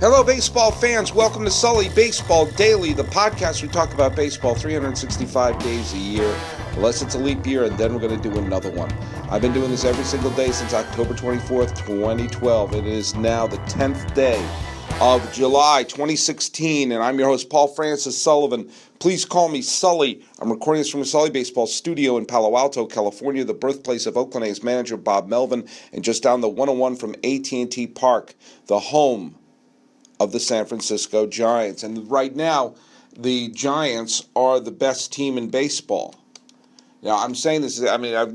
Hello, baseball fans. Welcome to Sully Baseball Daily, the podcast we talk about baseball 365 days a year, unless it's a leap year, and then we're going to do another one. I've been doing this every single day since October 24th, 2012. It is now the 10th day of July 2016, and I'm your host, Paul Francis Sullivan. Please call me Sully. I'm recording this from the Sully Baseball studio in Palo Alto, California, the birthplace of Oakland A's manager Bob Melvin, and just down the 101 from AT&T Park, the home of the San Francisco Giants. And right now, the Giants are the best team in baseball. Now, I'm saying this. I mean, I,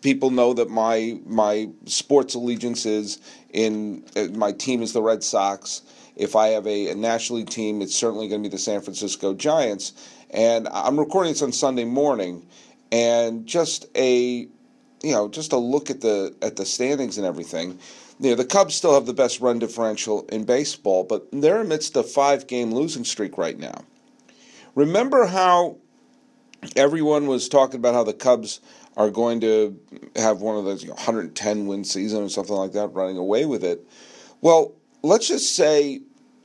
people know that my my sports allegiance is in uh, my team is the Red Sox. If I have a, a National League team, it's certainly going to be the San Francisco Giants. And I'm recording this on Sunday morning, and just a you know just a look at the at the standings and everything you know, the Cubs still have the best run differential in baseball, but they're amidst a five game losing streak right now. Remember how everyone was talking about how the Cubs are going to have one of those you know, 110 win season or something like that, running away with it? Well, let's just say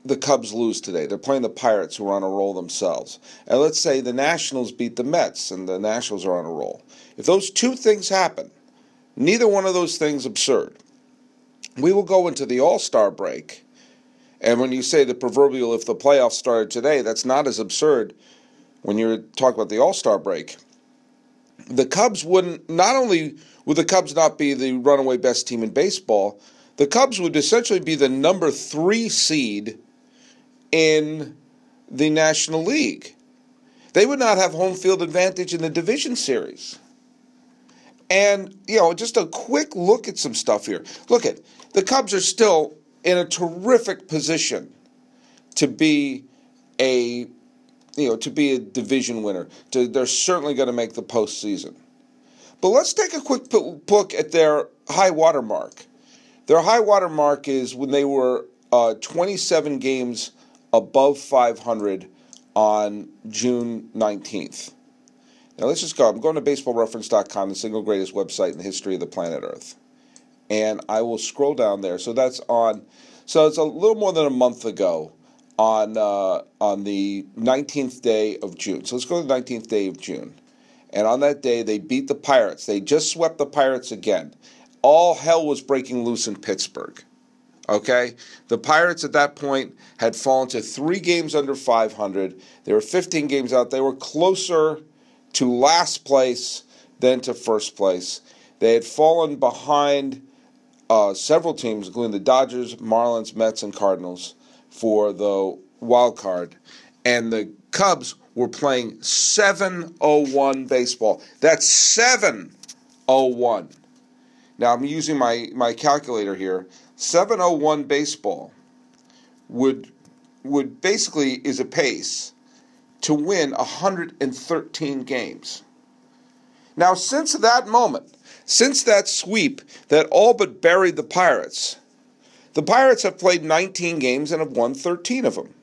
the Cubs lose today. They're playing the Pirates, who are on a roll themselves. And let's say the Nationals beat the Mets, and the Nationals are on a roll. If those two things happen, neither one of those things absurd we will go into the All Star break. And when you say the proverbial, if the playoffs started today, that's not as absurd when you're talking about the All Star break. The Cubs wouldn't, not only would the Cubs not be the runaway best team in baseball, the Cubs would essentially be the number three seed in the National League. They would not have home field advantage in the division series. And, you know, just a quick look at some stuff here. Look at the Cubs are still in a terrific position to be a you know to be a division winner. To, they're certainly going to make the postseason. But let's take a quick look at their high water mark. Their high water mark is when they were uh, 27 games above 500 on June 19th. Now let's just go. I'm going to baseballreference.com, the single greatest website in the history of the planet Earth and I will scroll down there. So that's on. So it's a little more than a month ago, on uh, on the 19th day of June. So let's go to the 19th day of June, and on that day they beat the Pirates. They just swept the Pirates again. All hell was breaking loose in Pittsburgh. Okay, the Pirates at that point had fallen to three games under 500. They were 15 games out. They were closer to last place than to first place. They had fallen behind uh, several teams, including the Dodgers, Marlins, Mets, and Cardinals, for the wild card. And the Cubs were playing 701 baseball. That's 701. Now I'm using my, my calculator here. 701 baseball would would basically is a pace to win 113 games. Now since that moment, since that sweep that all but buried the Pirates, the Pirates have played 19 games and have won 13 of them.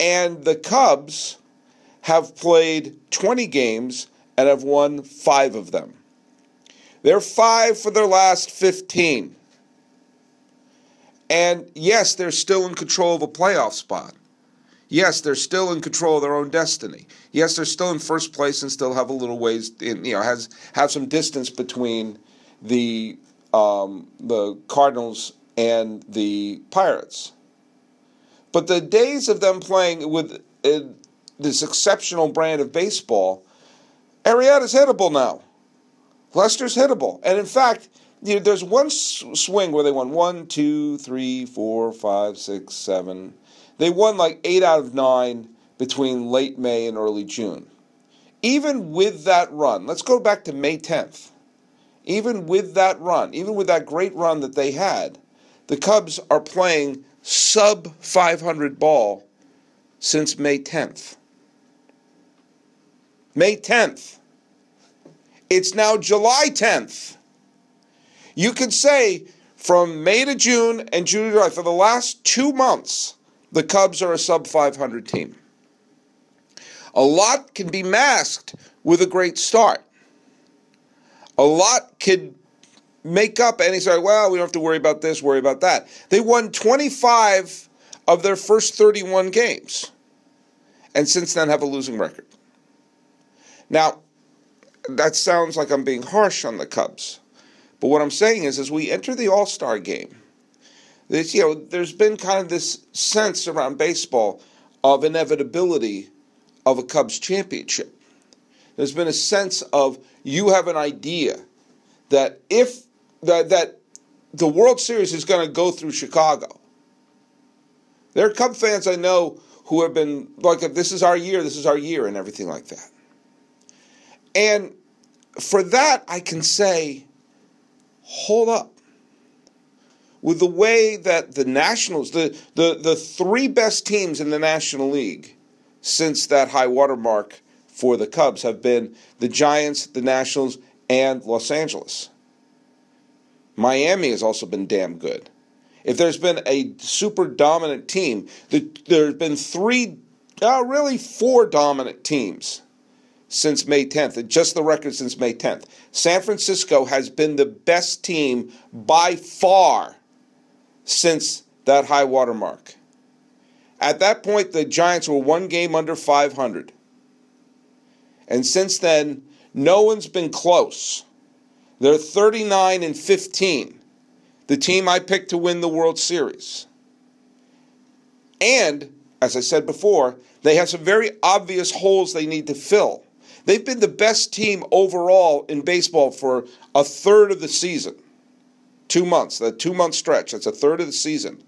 And the Cubs have played 20 games and have won five of them. They're five for their last 15. And yes, they're still in control of a playoff spot. Yes, they're still in control of their own destiny. Yes, they're still in first place and still have a little ways, in, you know, has have some distance between the um, the Cardinals and the Pirates. But the days of them playing with uh, this exceptional brand of baseball, Arrieta's hittable now. Lester's hittable, and in fact, you know, there's one swing where they won one, two, three, four, five, six, seven they won like eight out of nine between late May and early June. Even with that run, let's go back to May 10th. Even with that run, even with that great run that they had, the Cubs are playing sub 500 ball since May 10th. May 10th. It's now July 10th. You could say from May to June and June to July, for the last two months, the Cubs are a sub 500 team. A lot can be masked with a great start. A lot can make up any of, well, we don't have to worry about this, worry about that. They won 25 of their first 31 games, and since then have a losing record. Now, that sounds like I'm being harsh on the Cubs. But what I'm saying is, as we enter the All Star game, you know, there's been kind of this sense around baseball of inevitability of a Cubs championship. There's been a sense of you have an idea that if that, that the World Series is going to go through Chicago. There are Cub fans I know who have been like, this is our year, this is our year, and everything like that. And for that, I can say, hold up. With the way that the Nationals, the, the, the three best teams in the National League since that high water mark for the Cubs have been the Giants, the Nationals, and Los Angeles. Miami has also been damn good. If there's been a super dominant team, there's been three, uh, really four dominant teams since May 10th, just the record since May 10th. San Francisco has been the best team by far since that high water mark. At that point, the Giants were one game under 500. And since then, no one's been close. They're 39 and 15, the team I picked to win the World Series. And, as I said before, they have some very obvious holes they need to fill. They've been the best team overall in baseball for a third of the season. Two months, that two month stretch, that's a third of the season.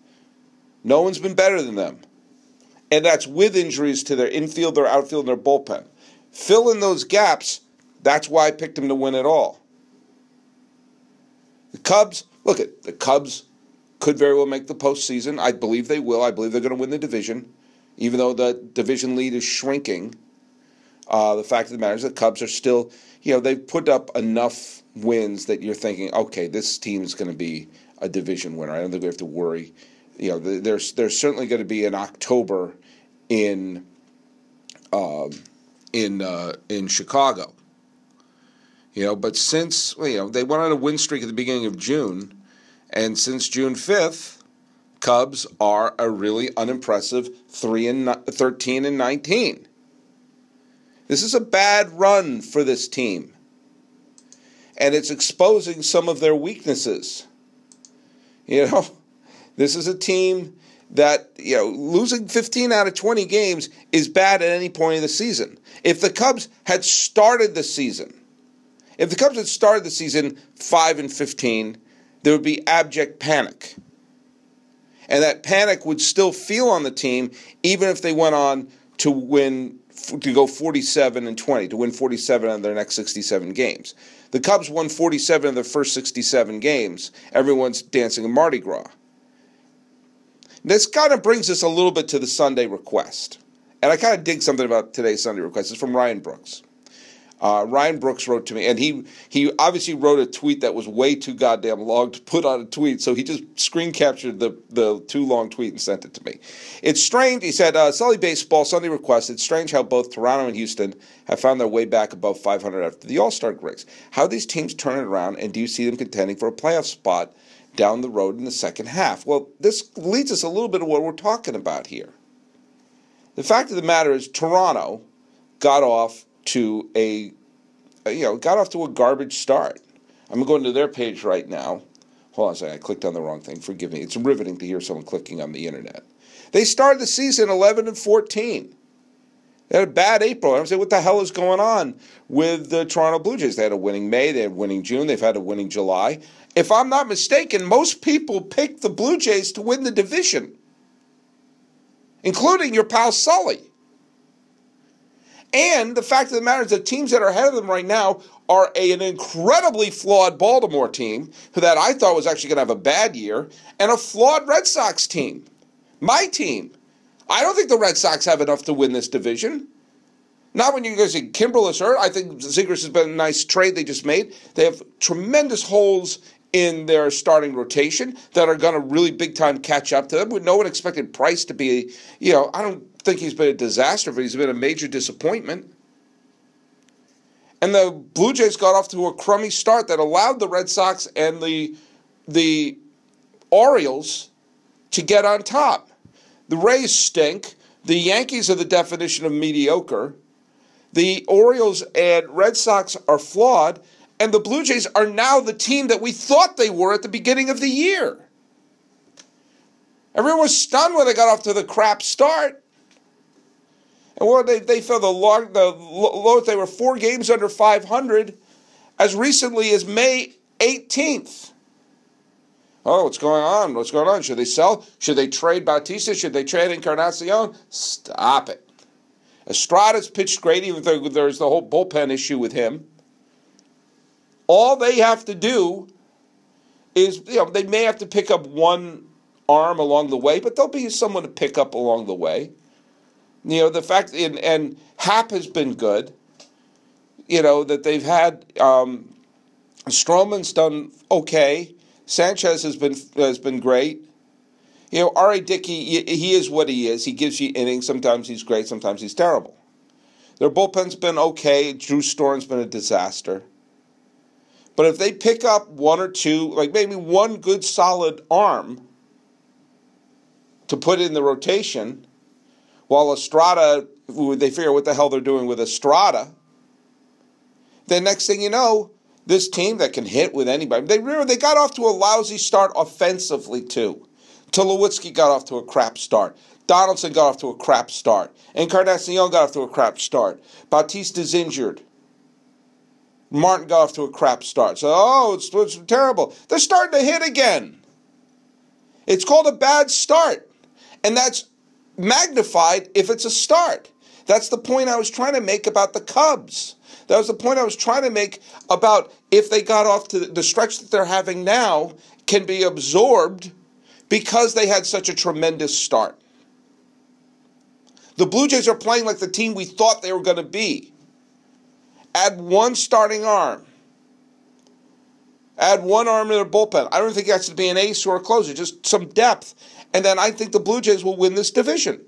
No one's been better than them. And that's with injuries to their infield, their outfield, and their bullpen. Fill in those gaps. That's why I picked them to win it all. The Cubs, look at the Cubs could very well make the postseason. I believe they will. I believe they're going to win the division, even though the division lead is shrinking. Uh, the fact of the matter is, the Cubs are still, you know, they've put up enough wins that you're thinking, okay, this team is going to be a division winner. I don't think we have to worry. You know, there's there's certainly going to be an October in um, in uh, in Chicago. You know, but since you know they went on a win streak at the beginning of June, and since June fifth, Cubs are a really unimpressive three and thirteen and nineteen. This is a bad run for this team. And it's exposing some of their weaknesses. You know, this is a team that, you know, losing 15 out of 20 games is bad at any point of the season. If the Cubs had started the season, if the Cubs had started the season 5 and 15, there would be abject panic. And that panic would still feel on the team even if they went on to win to go 47 and 20 to win 47 of their next 67 games. The Cubs won 47 of their first 67 games. Everyone's dancing in Mardi Gras. This kind of brings us a little bit to the Sunday request. And I kind of dig something about today's Sunday request. It's from Ryan Brooks. Uh, Ryan Brooks wrote to me, and he he obviously wrote a tweet that was way too goddamn long to put on a tweet, so he just screen captured the the too long tweet and sent it to me. It's strange, he said. Uh, Sully Baseball Sunday request. It's strange how both Toronto and Houston have found their way back above 500 after the All Star breaks. How these teams turn it around, and do you see them contending for a playoff spot down the road in the second half? Well, this leads us a little bit of what we're talking about here. The fact of the matter is, Toronto got off to a, you know, got off to a garbage start. I'm going to their page right now. Hold on a second, I clicked on the wrong thing. Forgive me. It's riveting to hear someone clicking on the internet. They started the season 11 and 14. They had a bad April. I'm saying, what the hell is going on with the Toronto Blue Jays? They had a winning May, they had a winning June, they've had a winning July. If I'm not mistaken, most people picked the Blue Jays to win the division, including your pal Sully. And the fact of the matter is that teams that are ahead of them right now are a, an incredibly flawed Baltimore team that I thought was actually going to have a bad year, and a flawed Red Sox team. My team. I don't think the Red Sox have enough to win this division. Not when you guys say Kimbrel is hurt. I think Ziegler has been a nice trade they just made. They have tremendous holes in their starting rotation that are going to really big time catch up to them. No one expected Price to be, you know, I don't think he's been a disaster, but he's been a major disappointment. And the Blue Jays got off to a crummy start that allowed the Red Sox and the the Orioles to get on top. The Rays stink. The Yankees are the definition of mediocre. The Orioles and Red Sox are flawed. And the Blue Jays are now the team that we thought they were at the beginning of the year. Everyone was stunned when they got off to the crap start. And they, they fell the, log, the lowest, they were four games under 500 as recently as May 18th. Oh, what's going on? What's going on? Should they sell? Should they trade Bautista? Should they trade Encarnacion? Stop it. Estrada's pitched great, even though there's the whole bullpen issue with him. All they have to do is, you know, they may have to pick up one arm along the way, but there'll be someone to pick up along the way. You know, the fact, and, and Happ has been good. You know, that they've had, um, Stroman's done okay. Sanchez has been has been great. You know, R.A. Dickey, he is what he is. He gives you innings. Sometimes he's great, sometimes he's terrible. Their bullpen's been okay. Drew Storen's been a disaster. But if they pick up one or two, like maybe one good solid arm to put in the rotation, while Estrada, they figure what the hell they're doing with Estrada, then next thing you know, this team that can hit with anybody. They remember they got off to a lousy start offensively too. Tulowitzki got off to a crap start. Donaldson got off to a crap start. Encarnacion got off to a crap start. Bautista's injured. Martin got off to a crap start. So, oh, it's, it's terrible. They're starting to hit again. It's called a bad start. And that's magnified if it's a start. That's the point I was trying to make about the Cubs. That was the point I was trying to make about if they got off to the stretch that they're having now can be absorbed because they had such a tremendous start. The Blue Jays are playing like the team we thought they were going to be. Add one starting arm. Add one arm in their bullpen. I don't think it has to be an ace or a closer, just some depth. And then I think the Blue Jays will win this division.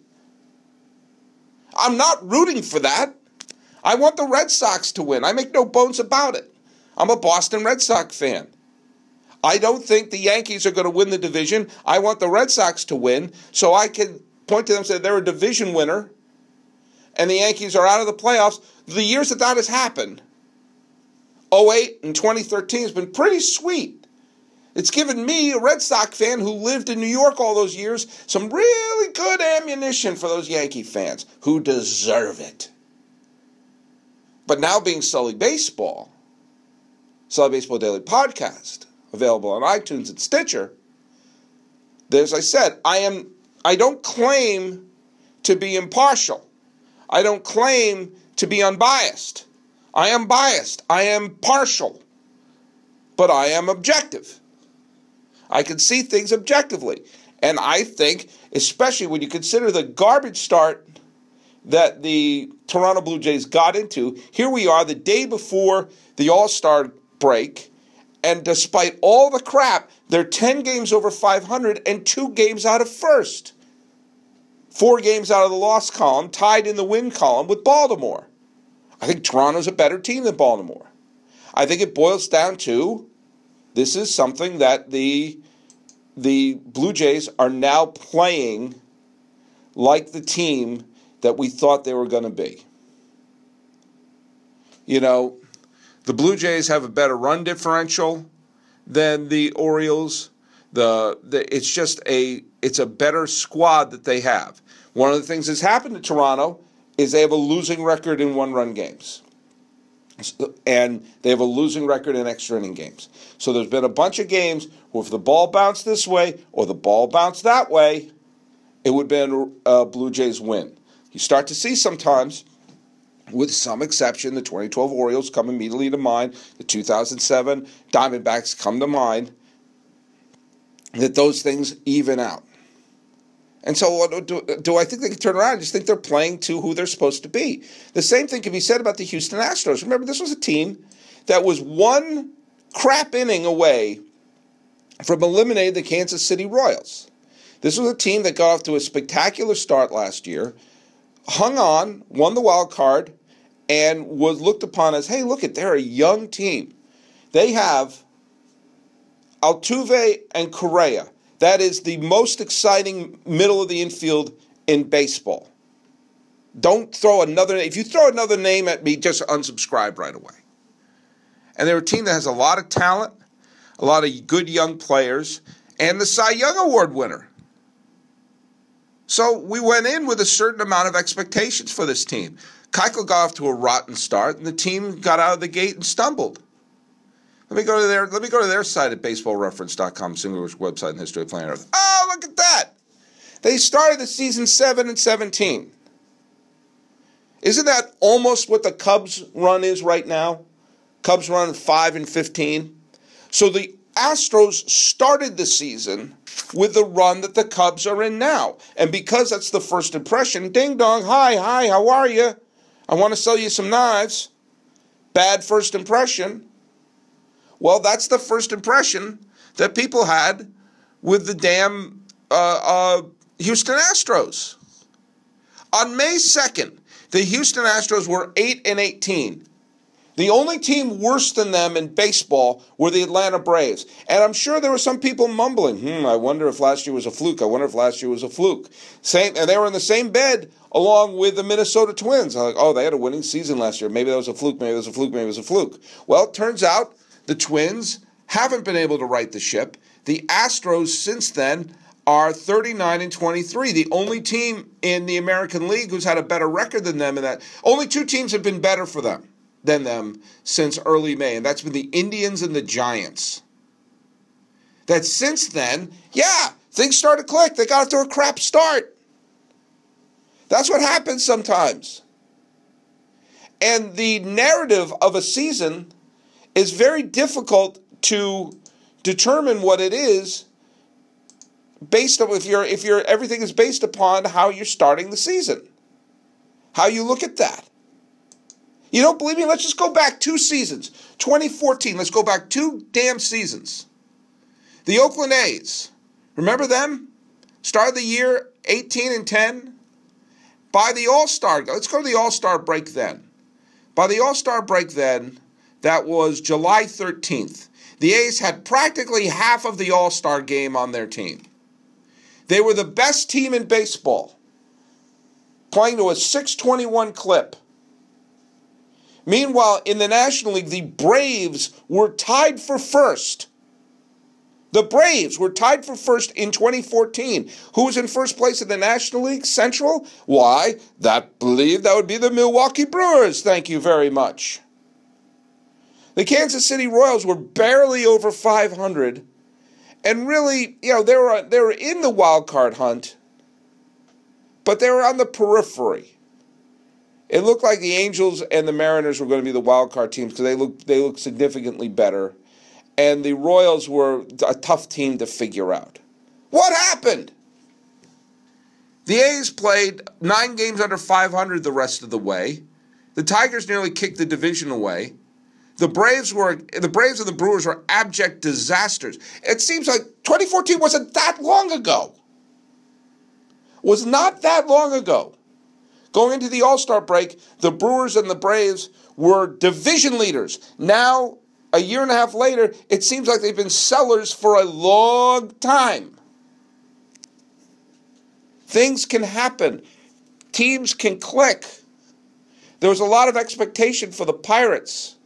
I'm not rooting for that. I want the Red Sox to win. I make no bones about it. I'm a Boston Red Sox fan. I don't think the Yankees are going to win the division. I want the Red Sox to win so I can point to them and say they're a division winner and the Yankees are out of the playoffs. The years that that has happened, 08 and 2013 has been pretty sweet. It's given me, a Red Sox fan who lived in New York all those years, some really good ammunition for those Yankee fans who deserve it. But now being Sully Baseball, Sully Baseball Daily Podcast, available on iTunes and Stitcher. As I said, I am I don't claim to be impartial. I don't claim to be unbiased. I am biased. I am partial. But I am objective. I can see things objectively. And I think, especially when you consider the garbage start that the Toronto Blue Jays got into, here we are the day before the All Star break and despite all the crap, they're 10 games over 500 and two games out of first. Four games out of the loss column, tied in the win column with Baltimore. I think Toronto's a better team than Baltimore. I think it boils down to this is something that the the Blue Jays are now playing like the team that we thought they were going to be. You know, the Blue Jays have a better run differential than the Orioles. The, the it's just a it's a better squad that they have. One of the things that's happened to Toronto is they have a losing record in one-run games. And they have a losing record in extra inning games. So there's been a bunch of games where if the ball bounced this way or the ball bounced that way, it would have been a Blue Jays win. You start to see sometimes with some exception. The 2012 Orioles come immediately to mind. The 2007 Diamondbacks come to mind. That those things even out. And so, do, do I think they can turn around? I just think they're playing to who they're supposed to be. The same thing can be said about the Houston Astros. Remember, this was a team that was one crap inning away from eliminating the Kansas City Royals. This was a team that got off to a spectacular start last year, hung on, won the wild card, and was looked upon as, hey, look at they're a young team. They have Altuve and Correa. That is the most exciting middle of the infield in baseball. Don't throw another if you throw another name at me, just unsubscribe right away. And they're a team that has a lot of talent, a lot of good young players, and the Cy Young Award winner. So we went in with a certain amount of expectations for this team. Keuchel got off to a rotten start, and the team got out of the gate and stumbled. Let me go to their let me go to their site at baseballreference.com, single website in history of planet Earth. Oh, look at that! They started the season seven and seventeen. Isn't that almost what the Cubs run is right now? Cubs run five and fifteen. So the Astros started the season with the run that the Cubs are in now. And because that's the first impression, ding dong, hi, hi, how are you? I want to sell you some knives. Bad first impression. Well, that's the first impression that people had with the damn uh, uh, Houston Astros. On May 2nd, the Houston Astros were 8 and 18. The only team worse than them in baseball were the Atlanta Braves. And I'm sure there were some people mumbling, hmm, I wonder if last year was a fluke. I wonder if last year was a fluke. Same, and they were in the same bed along with the Minnesota Twins. I'm like, oh, they had a winning season last year. Maybe that was a fluke. Maybe it was a fluke. Maybe it was a fluke. Well, it turns out the Twins haven't been able to right the ship. The Astros, since then, are 39 and 23. The only team in the American League who's had a better record than them in that. Only two teams have been better for them than them since early May, and that's been the Indians and the Giants. That since then, yeah, things started to click. They got off to a crap start. That's what happens sometimes. And the narrative of a season is very difficult to determine what it is based on if you're if you're everything is based upon how you're starting the season. How you look at that. You don't believe me? Let's just go back two seasons. 2014, let's go back two damn seasons. The Oakland A's, remember them? Started the year 18 and 10. By the All Star, let's go to the All Star break then. By the All Star break then, that was July 13th. The A's had practically half of the All Star game on their team. They were the best team in baseball, playing to a 621 clip. Meanwhile, in the National League, the Braves were tied for first. The Braves were tied for first in 2014. Who was in first place in the National League Central? Why, that believe that would be the Milwaukee Brewers. Thank you very much. The Kansas City Royals were barely over 500, and really, you know, they were they were in the wild card hunt, but they were on the periphery. It looked like the Angels and the Mariners were going to be the wild card teams because they look they look significantly better, and the Royals were a tough team to figure out. What happened? The A's played nine games under 500 the rest of the way. The Tigers nearly kicked the division away. The Braves were the Braves and the Brewers were abject disasters. It seems like 2014 wasn't that long ago. Was not that long ago. Going into the All Star break, the Brewers and the Braves were division leaders. Now, a year and a half later, it seems like they've been sellers for a long time. Things can happen, teams can click. There was a lot of expectation for the Pirates.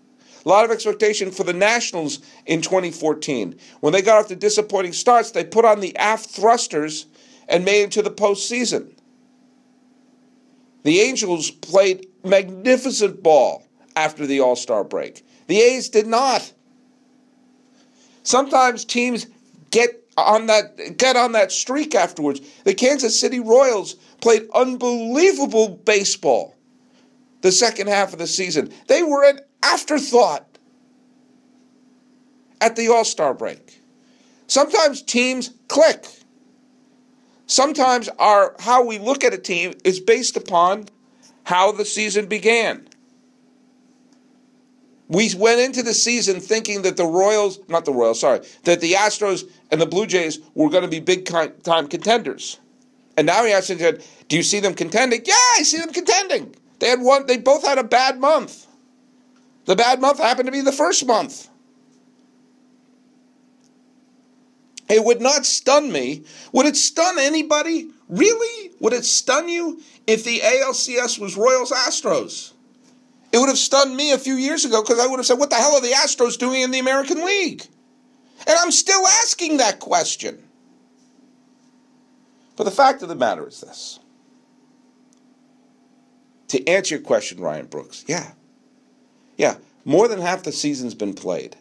A lot of expectation for the Nationals in 2014. When they got off the disappointing starts, they put on the aft thrusters and made it to the postseason. The Angels played magnificent ball after the All Star break. The A's did not. Sometimes teams get on that get on that streak afterwards. The Kansas City Royals played unbelievable baseball the second half of the season. They were an afterthought at the All Star break. Sometimes teams click. Sometimes our how we look at a team is based upon how the season began. We went into the season thinking that the Royals, not the Royals, sorry, that the Astros and the Blue Jays were going to be big time contenders. And now he asked, do you see them contending? Yeah, I see them contending. They had one. They both had a bad month. The bad month happened to be the first month. It would not stun me. Would it stun anybody? Really? Would it stun you if the ALCS was Royals Astros? It would have stunned me a few years ago because I would have said, What the hell are the Astros doing in the American League? And I'm still asking that question. But the fact of the matter is this. To answer your question, Ryan Brooks, yeah. Yeah, more than half the season's been played.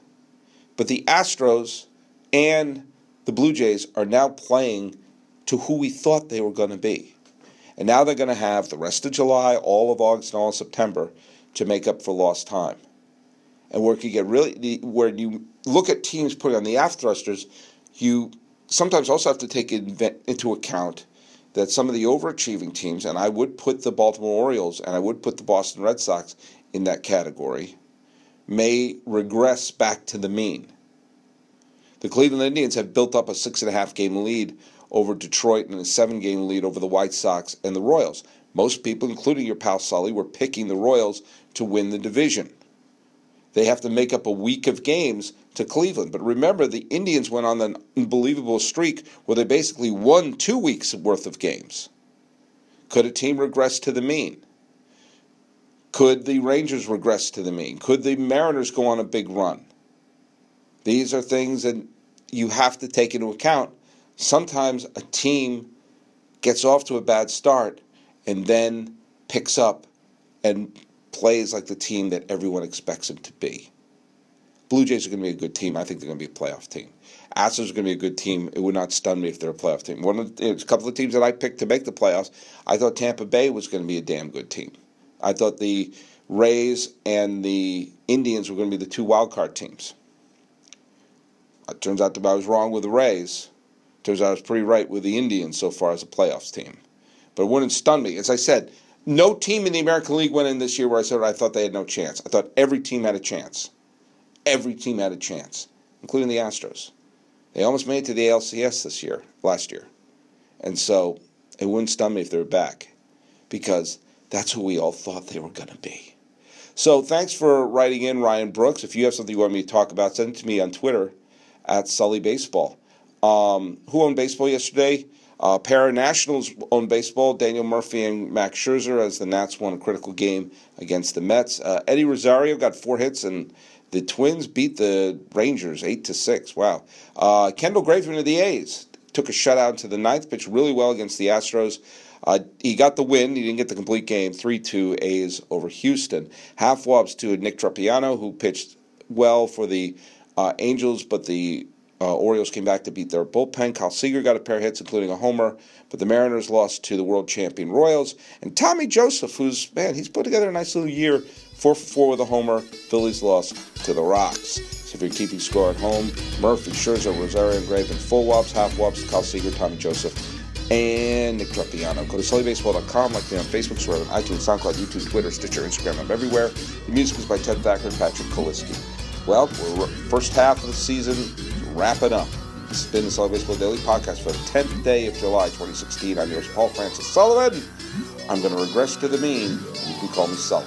But the Astros and the Blue Jays are now playing to who we thought they were going to be. And now they're going to have the rest of July, all of August, and all of September to make up for lost time. And where you get really, where you look at teams putting on the aft thrusters, you sometimes also have to take into account that some of the overachieving teams, and I would put the Baltimore Orioles and I would put the Boston Red Sox in that category, may regress back to the mean. The Cleveland Indians have built up a six and a half game lead over Detroit and a seven game lead over the White Sox and the Royals. Most people, including your pal Sully, were picking the Royals to win the division. They have to make up a week of games to Cleveland. But remember, the Indians went on an unbelievable streak where they basically won two weeks worth of games. Could a team regress to the mean? Could the Rangers regress to the mean? Could the Mariners go on a big run? These are things that you have to take into account. Sometimes a team gets off to a bad start and then picks up and plays like the team that everyone expects them to be. Blue Jays are going to be a good team. I think they're going to be a playoff team. Astros are going to be a good team. It would not stun me if they're a playoff team. One of the, a couple of teams that I picked to make the playoffs, I thought Tampa Bay was going to be a damn good team. I thought the Rays and the Indians were going to be the two wild card teams. It turns out that I was wrong with the Rays. Turns out I was pretty right with the Indians so far as a playoffs team. But it wouldn't stun me. As I said, no team in the American League went in this year where I said I thought they had no chance. I thought every team had a chance. Every team had a chance, including the Astros. They almost made it to the ALCS this year, last year. And so it wouldn't stun me if they were back because that's who we all thought they were going to be. So thanks for writing in, Ryan Brooks. If you have something you want me to talk about, send it to me on Twitter at Sully Baseball. Um, who owned baseball yesterday? Uh, Para Nationals own baseball. Daniel Murphy and Max Scherzer as the Nats won a critical game against the Mets. Uh, Eddie Rosario got four hits and the Twins beat the Rangers eight to six. Wow. Uh, Kendall Graveman of the A's took a shutout to the ninth, pitched really well against the Astros. Uh, he got the win. He didn't get the complete game. 3 2 A's over Houston. Half wobs to Nick Tropeano, who pitched well for the uh, Angels, but the uh, Orioles came back to beat their bullpen. Kyle Seager got a pair of hits, including a homer, but the Mariners lost to the world champion Royals. And Tommy Joseph, who's, man, he's put together a nice little year. Four for four with a homer. Phillies lost to the Rocks. So if you're keeping score at home, Murphy, Scherzer, Rosario, and full wops, half wops, Kyle Seager, Tommy Joseph, and Nick Tropeano. Go to SullyBaseball.com, like me on Facebook, Twitter, iTunes, SoundCloud, YouTube, Twitter, Stitcher, Instagram. I'm everywhere. The music is by Ted Thacker and Patrick Kaliski. Well, we're first half of the season wrapping up. This has been the Sully Baseball Daily Podcast for the 10th day of July 2016. I'm yours, Paul Francis Sullivan. I'm going to regress to the mean, you can call me Sully.